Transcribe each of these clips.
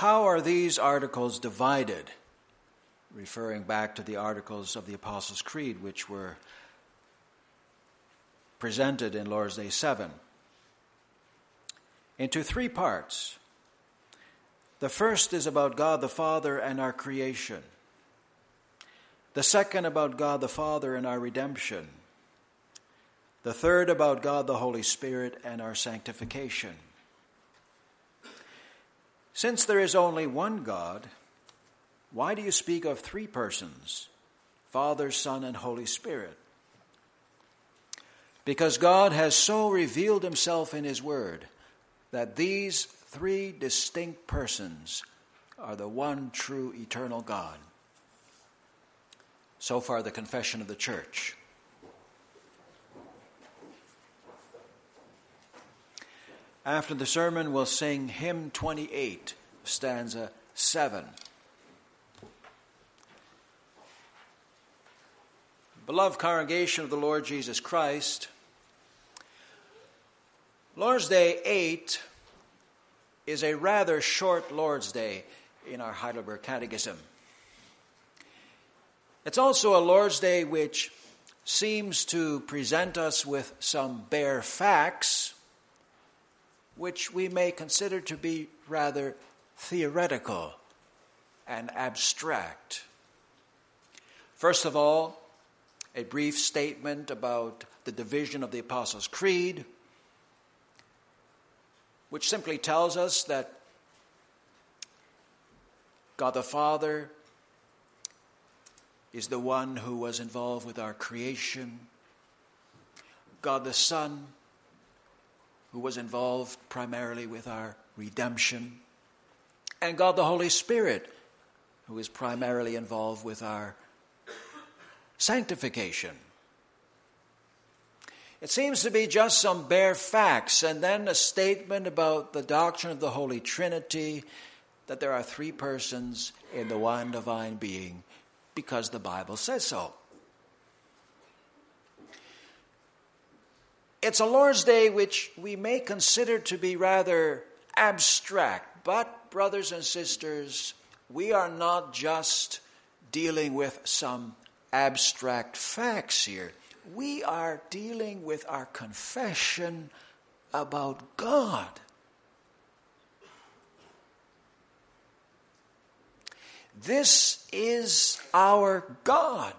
How are these articles divided? Referring back to the articles of the Apostles' Creed, which were presented in Lord's Day 7, into three parts. The first is about God the Father and our creation. The second about God the Father and our redemption. The third about God the Holy Spirit and our sanctification. Since there is only one God, why do you speak of three persons, Father, Son, and Holy Spirit? Because God has so revealed himself in his word that these three distinct persons are the one true eternal God. So far, the confession of the church. After the sermon, we'll sing hymn 28, stanza 7. Beloved congregation of the Lord Jesus Christ, Lord's Day 8 is a rather short Lord's Day in our Heidelberg Catechism. It's also a Lord's Day which seems to present us with some bare facts, which we may consider to be rather theoretical and abstract. First of all, a brief statement about the division of the Apostles' Creed which simply tells us that God the Father is the one who was involved with our creation. God the Son, who was involved primarily with our redemption. And God the Holy Spirit, who is primarily involved with our sanctification. It seems to be just some bare facts and then a statement about the doctrine of the Holy Trinity that there are three persons in the one divine being because the Bible says so. It's a Lord's Day which we may consider to be rather abstract, but, brothers and sisters, we are not just dealing with some abstract facts here we are dealing with our confession about God. This is our God.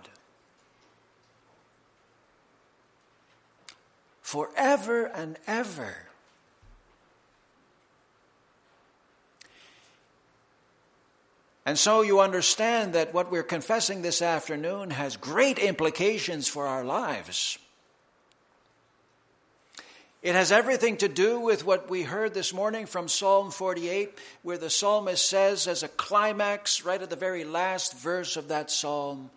Forever and ever. And so you understand that what we're confessing this afternoon has great implications for our lives. It has everything to do with what we heard this morning from Psalm 48, where the psalmist says, as a climax, right at the very last verse of that psalm,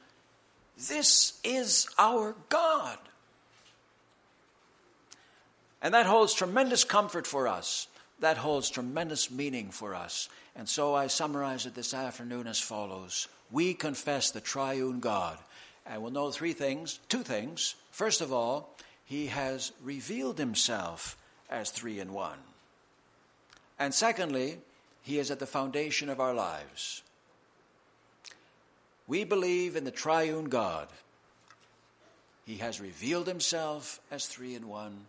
This is our God. And that holds tremendous comfort for us. That holds tremendous meaning for us. And so I summarize it this afternoon as follows We confess the triune God. And we'll know three things, two things. First of all, he has revealed himself as three in one. And secondly, he is at the foundation of our lives. We believe in the triune God. He has revealed himself as three in one.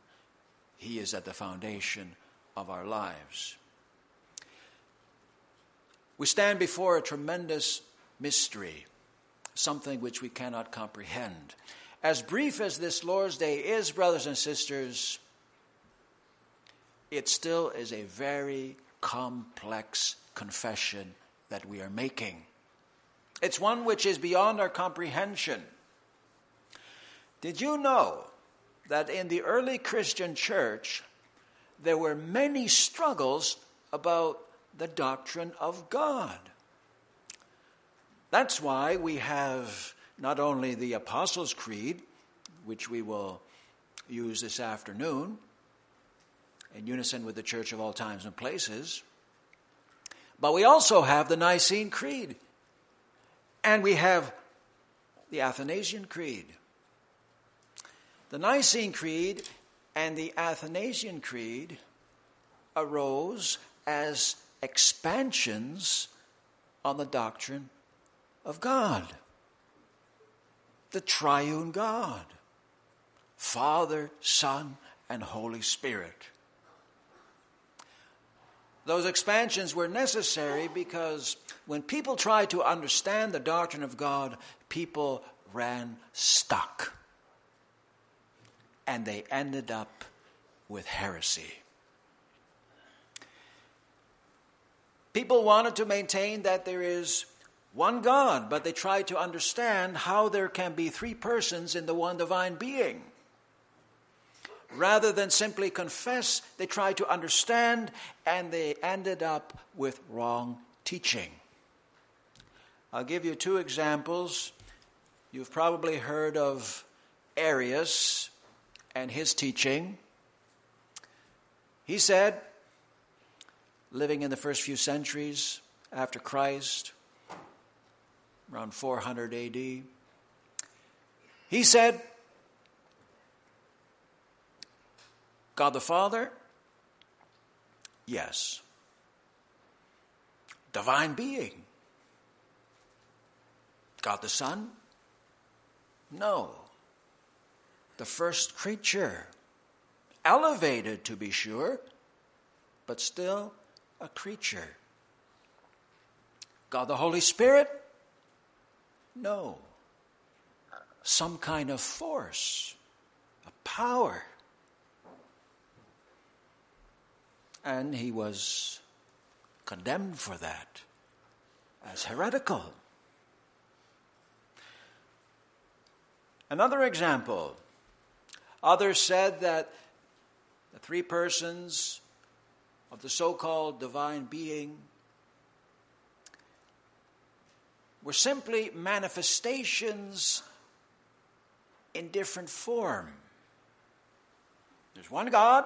He is at the foundation of our lives. We stand before a tremendous mystery, something which we cannot comprehend. As brief as this Lord's Day is, brothers and sisters, it still is a very complex confession that we are making. It's one which is beyond our comprehension. Did you know that in the early Christian church, there were many struggles about the doctrine of God. That's why we have not only the Apostles' Creed, which we will use this afternoon in unison with the Church of all times and places, but we also have the Nicene Creed, and we have the Athanasian Creed. The Nicene Creed and the Athanasian Creed arose as expansions on the doctrine of God, the triune God, Father, Son, and Holy Spirit. Those expansions were necessary because when people tried to understand the doctrine of God, people ran stuck. And they ended up with heresy. People wanted to maintain that there is one God, but they tried to understand how there can be three persons in the one divine being. Rather than simply confess, they tried to understand and they ended up with wrong teaching. I'll give you two examples. You've probably heard of Arius and his teaching. He said, living in the first few centuries after Christ, around 400 AD, he said, God the Father? Yes. Divine being? God the Son? No. The first creature. Elevated, to be sure, but still a creature. God the Holy Spirit? No. Some kind of force, a power. And he was condemned for that as heretical. Another example others said that the three persons of the so called divine being were simply manifestations in different form. There's one God,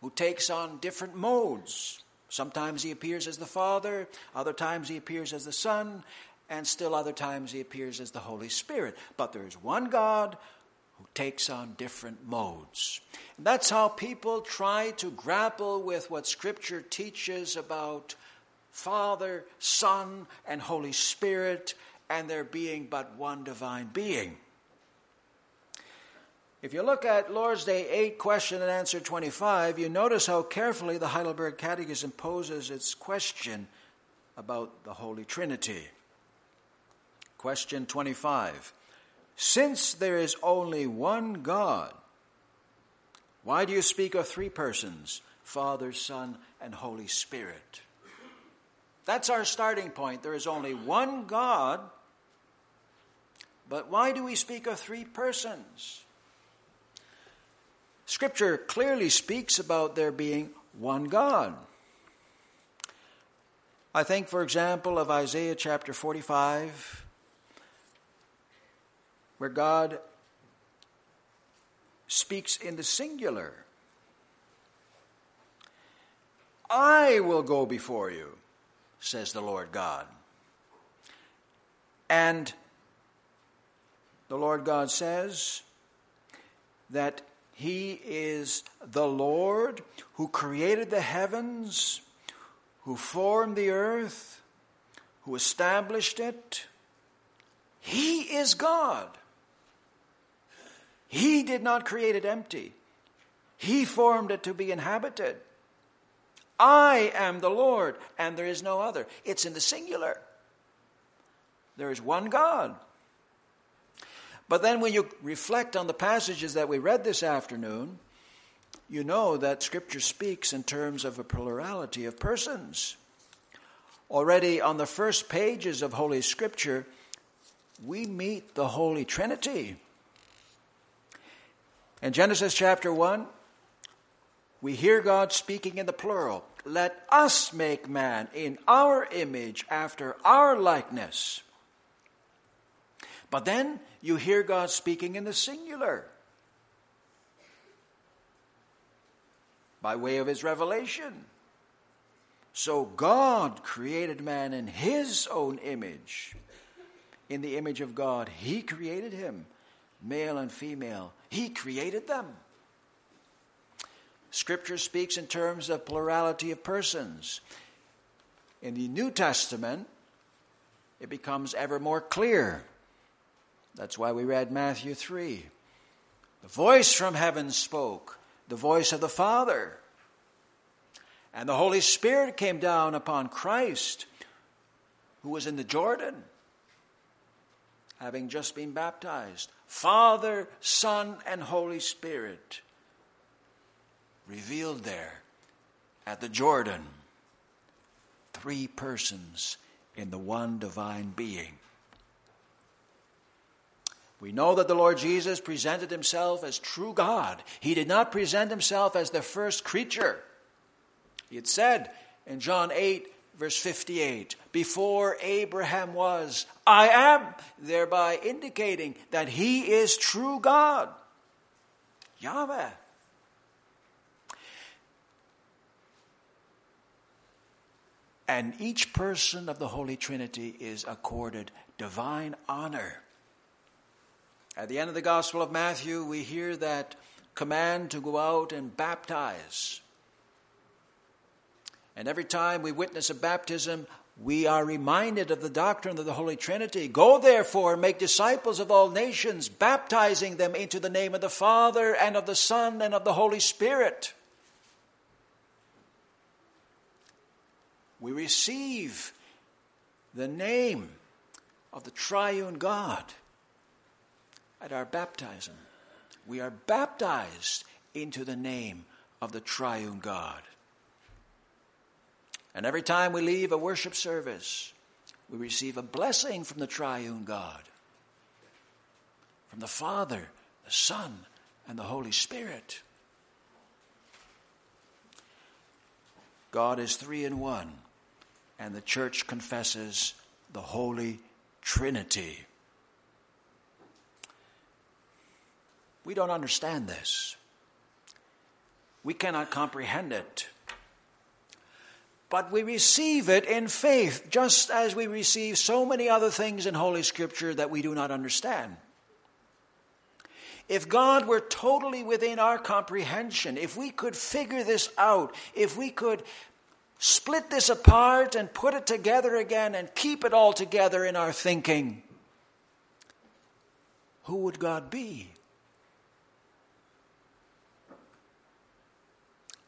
who takes on different modes. Sometimes he appears as the Father, other times he appears as the Son, and still other times he appears as the Holy Spirit. But there is one God who takes on different modes. And that's how people try to grapple with what Scripture teaches about Father, Son, and Holy Spirit, and there being but one divine being. If you look at Lord's Day 8, question and answer 25, you notice how carefully the Heidelberg Catechism poses its question about the Holy Trinity. Question 25 Since there is only one God, why do you speak of three persons, Father, Son, and Holy Spirit? That's our starting point. There is only one God, but why do we speak of three persons? Scripture clearly speaks about there being one God. I think, for example, of Isaiah chapter 45, where God speaks in the singular. I will go before you, says the Lord God. And the Lord God says that he is the Lord who created the heavens, who formed the earth, who established it. He is God. He did not create it empty. He formed it to be inhabited. I am the Lord, and there is no other. It's in the singular. There is one God. But then when you reflect on the passages that we read this afternoon, you know that Scripture speaks in terms of a plurality of persons. Already on the first pages of Holy Scripture, we meet the Holy Trinity. In Genesis chapter 1, we hear God speaking in the plural. Let us make man in our image after our likeness. But then you hear God speaking in the singular by way of his revelation. So God created man in his own image. In the image of God, he created him, male and female. He created them. Scripture speaks in terms of plurality of persons. In the New Testament, it becomes ever more clear. That's why we read Matthew 3. The voice from heaven spoke, the voice of the Father. And the Holy Spirit came down upon Christ, who was in the Jordan, having just been baptized. Father, Son, and Holy Spirit revealed there at the Jordan. Three persons in the one divine being. We know that the Lord Jesus presented himself as true God. He did not present himself as the first creature. He had said in John 8, verse 58, Before Abraham was, I am, thereby indicating that he is true God, Yahweh. And each person of the Holy Trinity is accorded divine honor. At the end of the Gospel of Matthew, we hear that command to go out and baptize. And every time we witness a baptism, we are reminded of the doctrine of the Holy Trinity. Go therefore and make disciples of all nations, baptizing them into the name of the Father and of the Son and of the Holy Spirit. We receive the name of the triune God at our baptism. We are baptized into the name of the triune God. And every time we leave a worship service, we receive a blessing from the triune God, from the Father, the Son, and the Holy Spirit. God is three in one, and the church confesses the Holy Trinity. We don't understand this. We cannot comprehend it but we receive it in faith, just as we receive so many other things in Holy Scripture that we do not understand. If God were totally within our comprehension, if we could figure this out, if we could split this apart and put it together again and keep it all together in our thinking, who would God be?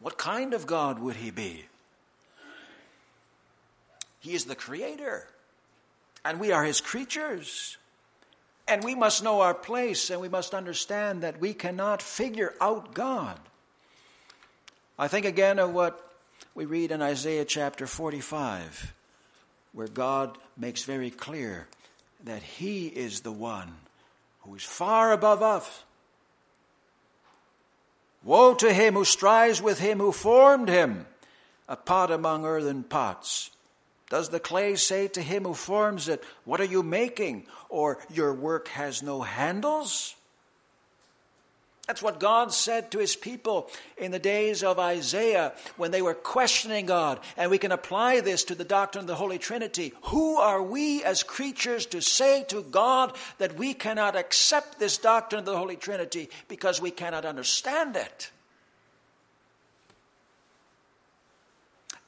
What kind of God would he be? He is the creator, and we are his creatures. And we must know our place, and we must understand that we cannot figure out God. I think again of what we read in Isaiah chapter 45, where God makes very clear that He is the one who is far above us. Woe to him who strives with him who formed him, a pot among earthen pots. Does the clay say to him who forms it, What are you making? Or, Your work has no handles? That's what God said to his people in the days of Isaiah when they were questioning God. And we can apply this to the doctrine of the Holy Trinity. Who are we as creatures to say to God that we cannot accept this doctrine of the Holy Trinity because we cannot understand it?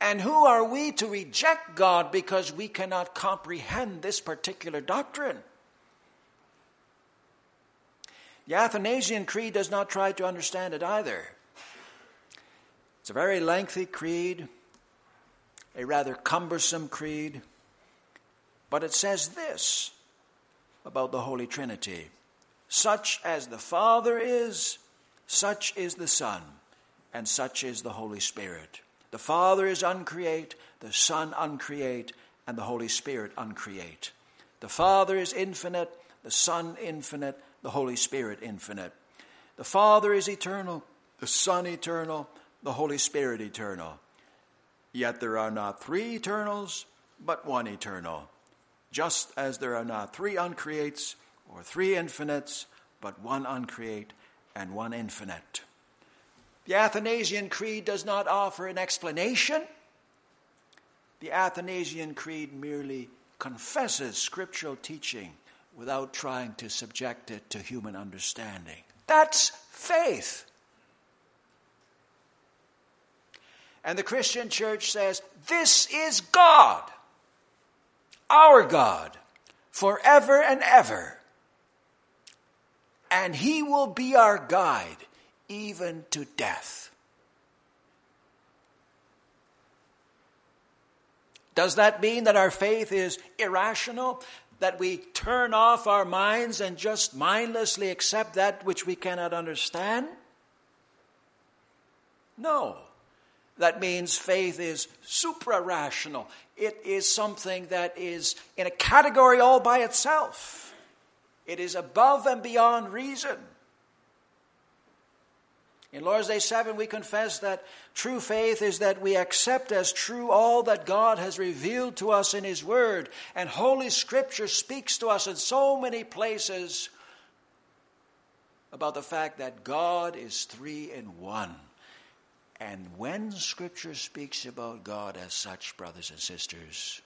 And who are we to reject God because we cannot comprehend this particular doctrine? The Athanasian Creed does not try to understand it either. It's a very lengthy creed, a rather cumbersome creed, but it says this about the Holy Trinity Such as the Father is, such is the Son, and such is the Holy Spirit. The Father is uncreate, the Son uncreate, and the Holy Spirit uncreate. The Father is infinite, the Son infinite, the Holy Spirit infinite. The Father is eternal, the Son eternal, the Holy Spirit eternal. Yet there are not three eternals, but one eternal. Just as there are not three uncreates or three infinites, but one uncreate and one infinite. The Athanasian Creed does not offer an explanation. The Athanasian Creed merely confesses scriptural teaching without trying to subject it to human understanding. That's faith. And the Christian church says, This is God, our God, forever and ever. And He will be our guide even to death. Does that mean that our faith is irrational? That we turn off our minds and just mindlessly accept that which we cannot understand? No. That means faith is supra rational. It is something that is in a category all by itself. It is above and beyond reason. In Lord's Day 7, we confess that true faith is that we accept as true all that God has revealed to us in His Word. And Holy Scripture speaks to us in so many places about the fact that God is three in one. And when Scripture speaks about God as such, brothers and sisters,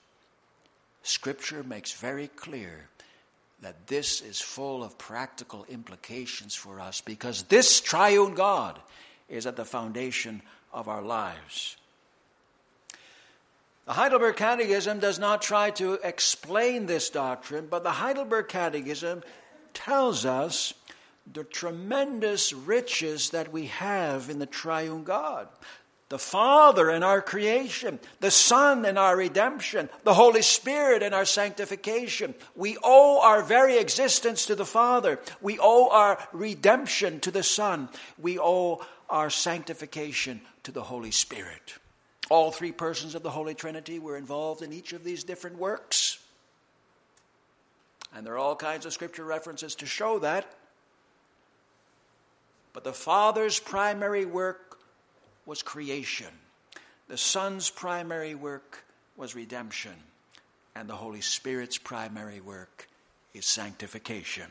Scripture makes very clear that this is full of practical implications for us because this triune God is at the foundation of our lives. The Heidelberg Catechism does not try to explain this doctrine, but the Heidelberg Catechism tells us the tremendous riches that we have in the triune God the Father in our creation, the Son in our redemption, the Holy Spirit in our sanctification. We owe our very existence to the Father. We owe our redemption to the Son. We owe our sanctification to the Holy Spirit. All three persons of the Holy Trinity were involved in each of these different works. And there are all kinds of scripture references to show that. But the Father's primary work was creation. The Son's primary work was redemption. And the Holy Spirit's primary work is sanctification.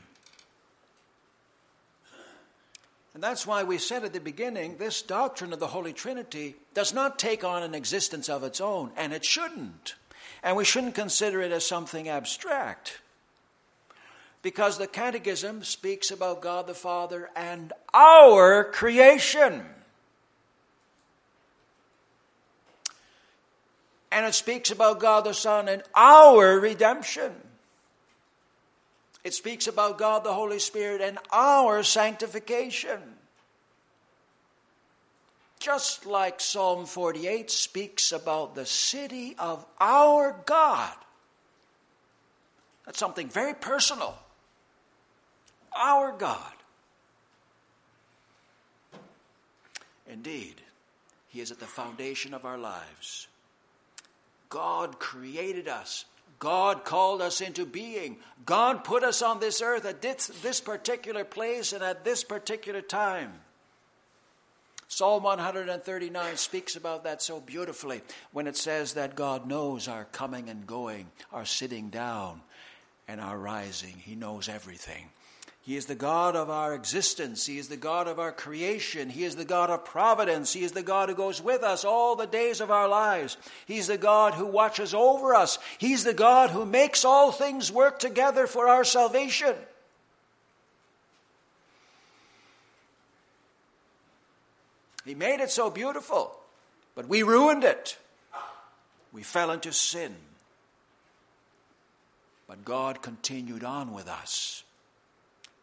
And that's why we said at the beginning this doctrine of the Holy Trinity does not take on an existence of its own, and it shouldn't. And we shouldn't consider it as something abstract. Because the Catechism speaks about God the Father and our creation. And it speaks about God the Son and our redemption. It speaks about God the Holy Spirit and our sanctification. Just like Psalm 48 speaks about the city of our God. That's something very personal. Our God. Indeed, He is at the foundation of our lives. God created us. God called us into being. God put us on this earth at this, this particular place and at this particular time. Psalm 139 speaks about that so beautifully when it says that God knows our coming and going, our sitting down, and our rising. He knows everything. He is the God of our existence. He is the God of our creation. He is the God of providence. He is the God who goes with us all the days of our lives. He's the God who watches over us. He's the God who makes all things work together for our salvation. He made it so beautiful, but we ruined it. We fell into sin. But God continued on with us.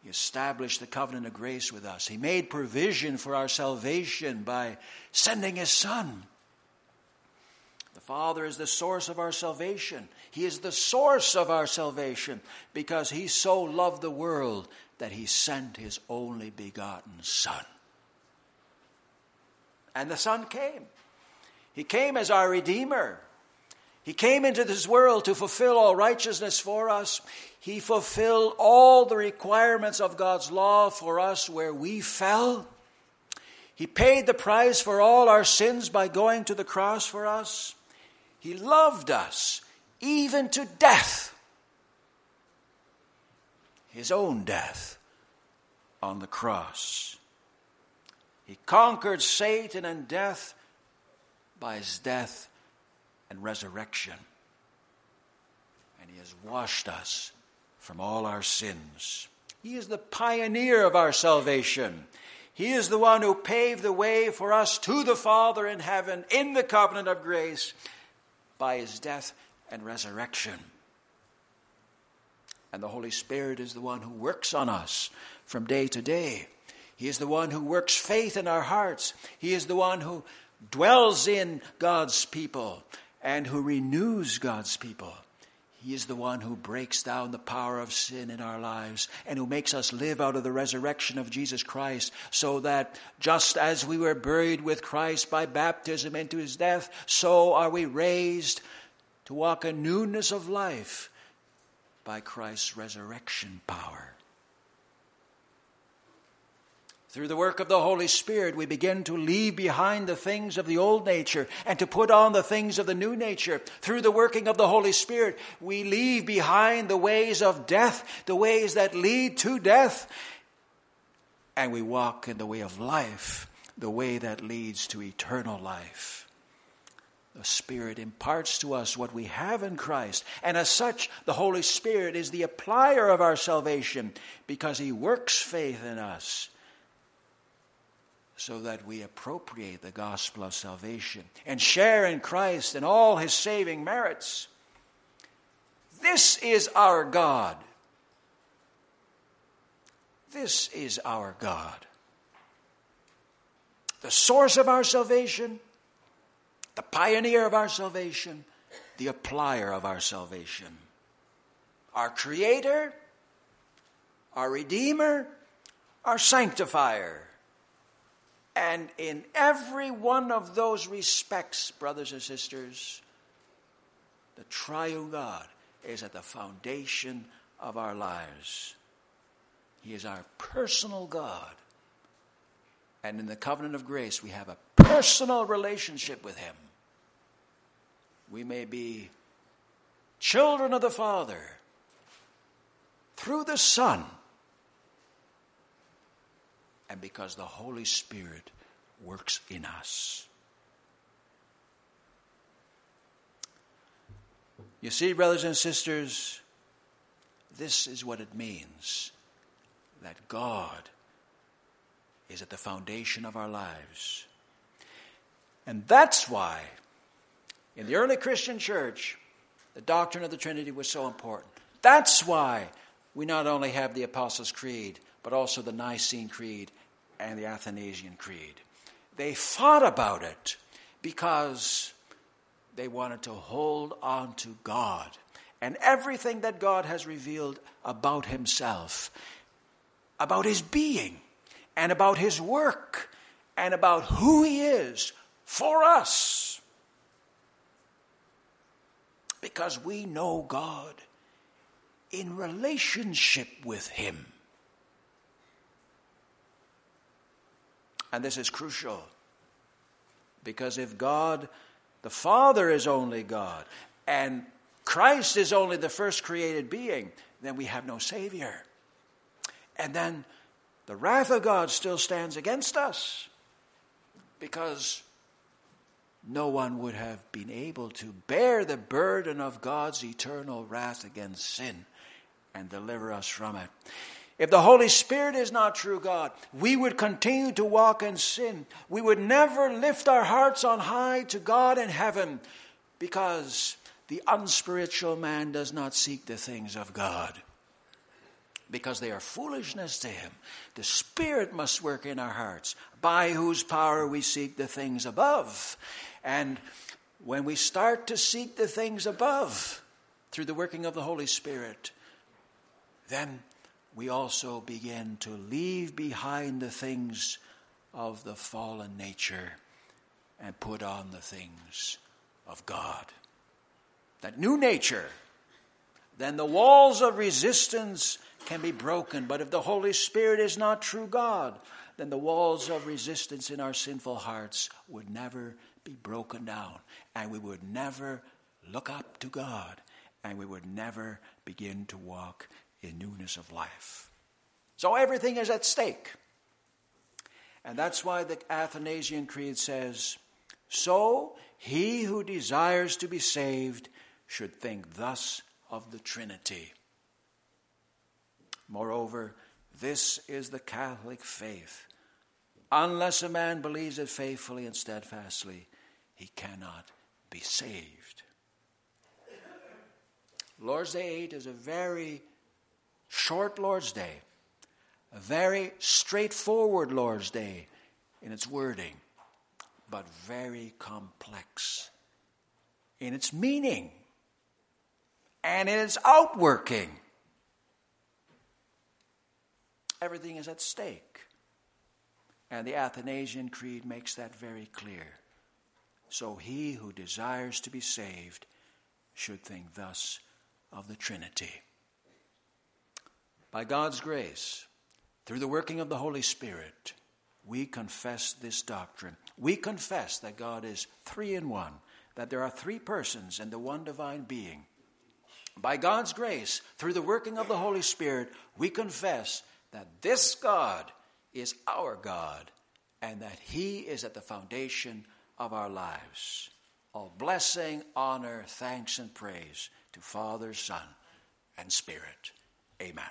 He established the covenant of grace with us. He made provision for our salvation by sending His Son. The Father is the source of our salvation. He is the source of our salvation because He so loved the world that He sent His only begotten Son. And the Son came. He came as our Redeemer. He came into this world to fulfill all righteousness for us. He fulfilled all the requirements of God's law for us where we fell. He paid the price for all our sins by going to the cross for us. He loved us even to death. His own death on the cross. He conquered Satan and death by his death and resurrection. And He has washed us from all our sins. He is the pioneer of our salvation. He is the one who paved the way for us to the Father in heaven in the covenant of grace by his death and resurrection. And the Holy Spirit is the one who works on us from day to day. He is the one who works faith in our hearts. He is the one who dwells in God's people and who renews God's people. He is the one who breaks down the power of sin in our lives and who makes us live out of the resurrection of Jesus Christ so that just as we were buried with Christ by baptism into his death, so are we raised to walk a newness of life by Christ's resurrection power. Through the work of the Holy Spirit, we begin to leave behind the things of the old nature and to put on the things of the new nature. Through the working of the Holy Spirit, we leave behind the ways of death, the ways that lead to death, and we walk in the way of life, the way that leads to eternal life. The Spirit imparts to us what we have in Christ. And as such, the Holy Spirit is the applier of our salvation because He works faith in us so that we appropriate the gospel of salvation and share in Christ and all his saving merits. This is our God. This is our God. The source of our salvation, the pioneer of our salvation, the applier of our salvation. Our creator, our redeemer, our sanctifier and in every one of those respects, brothers and sisters, the triune God is at the foundation of our lives. He is our personal God. And in the covenant of grace, we have a personal relationship with Him. We may be children of the Father through the Son and because the Holy Spirit works in us. You see, brothers and sisters, this is what it means that God is at the foundation of our lives. And that's why, in the early Christian church, the doctrine of the Trinity was so important. That's why we not only have the Apostles' Creed, but also the Nicene Creed and the Athanasian Creed. They fought about it because they wanted to hold on to God and everything that God has revealed about Himself, about His being, and about His work, and about who He is for us. Because we know God in relationship with Him. And this is crucial. Because if God, the Father, is only God, and Christ is only the first created being, then we have no Savior. And then the wrath of God still stands against us because no one would have been able to bear the burden of God's eternal wrath against sin and deliver us from it. If the Holy Spirit is not true God, we would continue to walk in sin. We would never lift our hearts on high to God in heaven because the unspiritual man does not seek the things of God because they are foolishness to him. The Spirit must work in our hearts, by whose power we seek the things above. And when we start to seek the things above through the working of the Holy Spirit, then we also begin to leave behind the things of the fallen nature and put on the things of God. That new nature, then the walls of resistance can be broken. But if the Holy Spirit is not true God, then the walls of resistance in our sinful hearts would never be broken down. And we would never look up to God. And we would never begin to walk in newness of life. So everything is at stake. And that's why the Athanasian Creed says, So he who desires to be saved should think thus of the Trinity. Moreover, this is the Catholic faith Unless a man believes it faithfully and steadfastly, he cannot be saved. Lord's Day 8 is a very short Lord's Day, a very straightforward Lord's Day in its wording, but very complex in its meaning and in its outworking. Everything is at stake. And the Athanasian Creed makes that very clear. So he who desires to be saved should think thus of the Trinity. By God's grace, through the working of the Holy Spirit, we confess this doctrine. We confess that God is three in one, that there are three persons in the one divine being. By God's grace, through the working of the Holy Spirit, we confess that this God is our God and that He is at the foundation of our lives. All blessing, honor, thanks, and praise to Father, Son, and Spirit. Amen.